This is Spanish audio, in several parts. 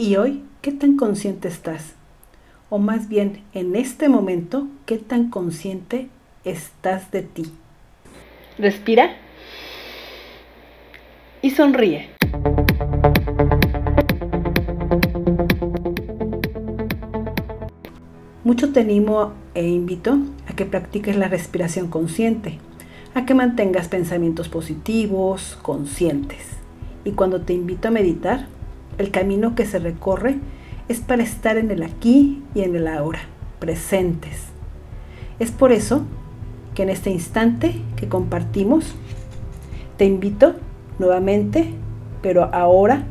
Y hoy, ¿qué tan consciente estás? O más bien, en este momento, ¿qué tan consciente estás de ti? Respira y sonríe. Mucho te animo e invito a que practiques la respiración consciente, a que mantengas pensamientos positivos, conscientes. Y cuando te invito a meditar, el camino que se recorre es para estar en el aquí y en el ahora, presentes. Es por eso que en este instante que compartimos, te invito nuevamente, pero ahora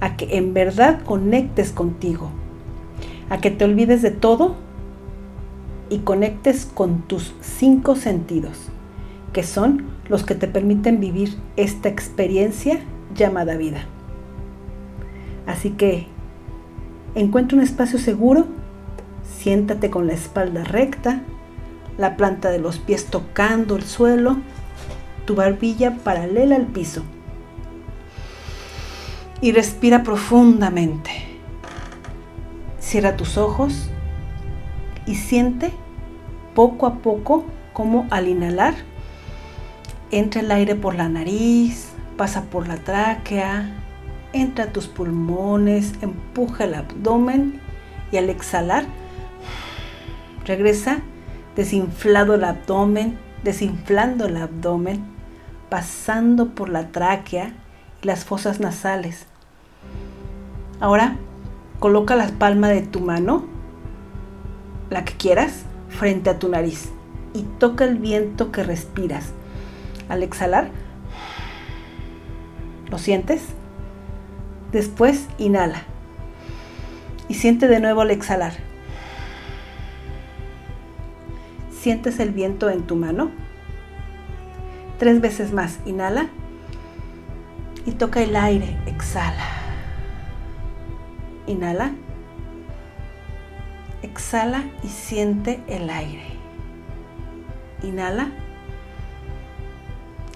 a que en verdad conectes contigo, a que te olvides de todo y conectes con tus cinco sentidos, que son los que te permiten vivir esta experiencia llamada vida. Así que encuentra un espacio seguro, siéntate con la espalda recta, la planta de los pies tocando el suelo, tu barbilla paralela al piso. Y respira profundamente. Cierra tus ojos y siente poco a poco como al inhalar entra el aire por la nariz, pasa por la tráquea, entra a tus pulmones, empuja el abdomen y al exhalar regresa desinflado el abdomen, desinflando el abdomen, pasando por la tráquea y las fosas nasales. Ahora coloca la palma de tu mano la que quieras, frente a tu nariz y toca el viento que respiras. Al exhalar, ¿lo sientes? Después inhala y siente de nuevo al exhalar. ¿Sientes el viento en tu mano? Tres veces más, inhala y toca el aire, exhala. Inhala Exhala y siente el aire. Inhala.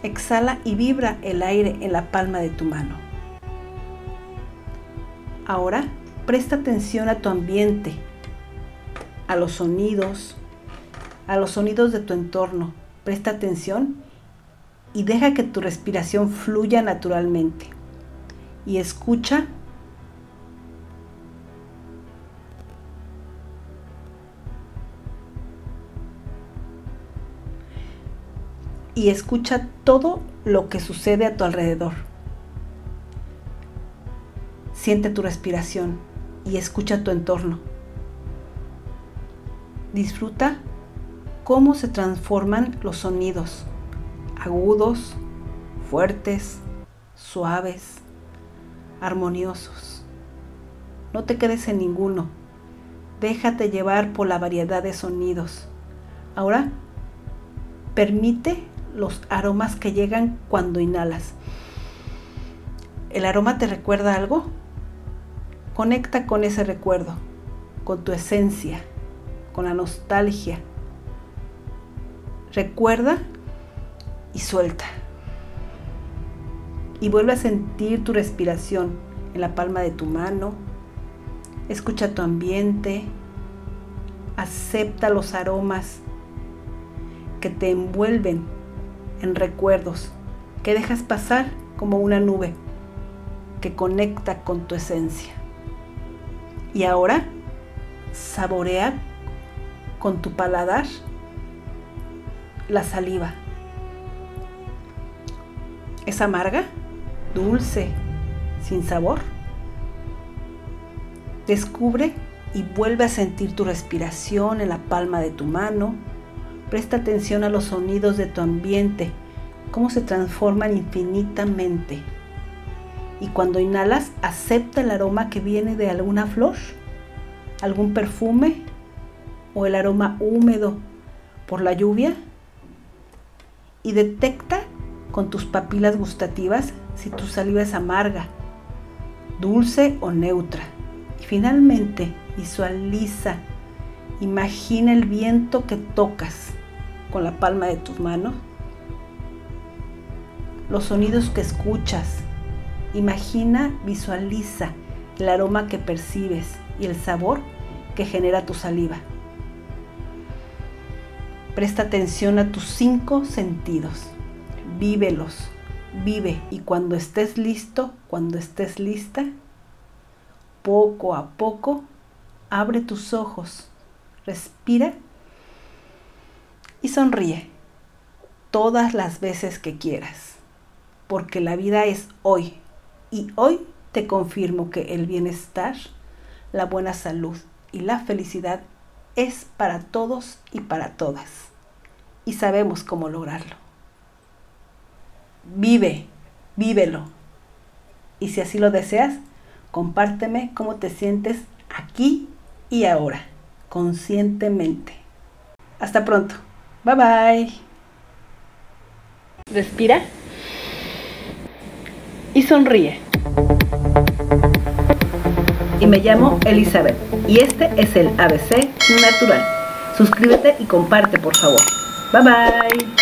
Exhala y vibra el aire en la palma de tu mano. Ahora presta atención a tu ambiente, a los sonidos, a los sonidos de tu entorno. Presta atención y deja que tu respiración fluya naturalmente. Y escucha y escucha todo lo que sucede a tu alrededor. Siente tu respiración y escucha tu entorno. Disfruta cómo se transforman los sonidos, agudos, fuertes, suaves, armoniosos. No te quedes en ninguno. Déjate llevar por la variedad de sonidos. Ahora, permite los aromas que llegan cuando inhalas. ¿El aroma te recuerda algo? Conecta con ese recuerdo, con tu esencia, con la nostalgia. Recuerda y suelta. Y vuelve a sentir tu respiración en la palma de tu mano. Escucha tu ambiente. Acepta los aromas que te envuelven en recuerdos que dejas pasar como una nube que conecta con tu esencia. Y ahora saborea con tu paladar la saliva. ¿Es amarga? ¿Dulce? ¿Sin sabor? Descubre y vuelve a sentir tu respiración en la palma de tu mano Presta atención a los sonidos de tu ambiente, cómo se transforman infinitamente. Y cuando inhalas, acepta el aroma que viene de alguna flor, algún perfume o el aroma húmedo por la lluvia. Y detecta con tus papilas gustativas si tu saliva es amarga, dulce o neutra. Y finalmente visualiza, imagina el viento que tocas con la palma de tus manos, los sonidos que escuchas. Imagina, visualiza el aroma que percibes y el sabor que genera tu saliva. Presta atención a tus cinco sentidos. Vívelos. Vive y cuando estés listo, cuando estés lista, poco a poco, abre tus ojos, respira y sonríe todas las veces que quieras, porque la vida es hoy y hoy te confirmo que el bienestar, la buena salud y la felicidad es para todos y para todas. Y sabemos cómo lograrlo. Vive, vívelo. Y si así lo deseas, compárteme cómo te sientes aquí y ahora, conscientemente. Hasta pronto. Bye bye. Respira y sonríe. Y me llamo Elizabeth y este es el ABC Natural. Suscríbete y comparte por favor. Bye bye.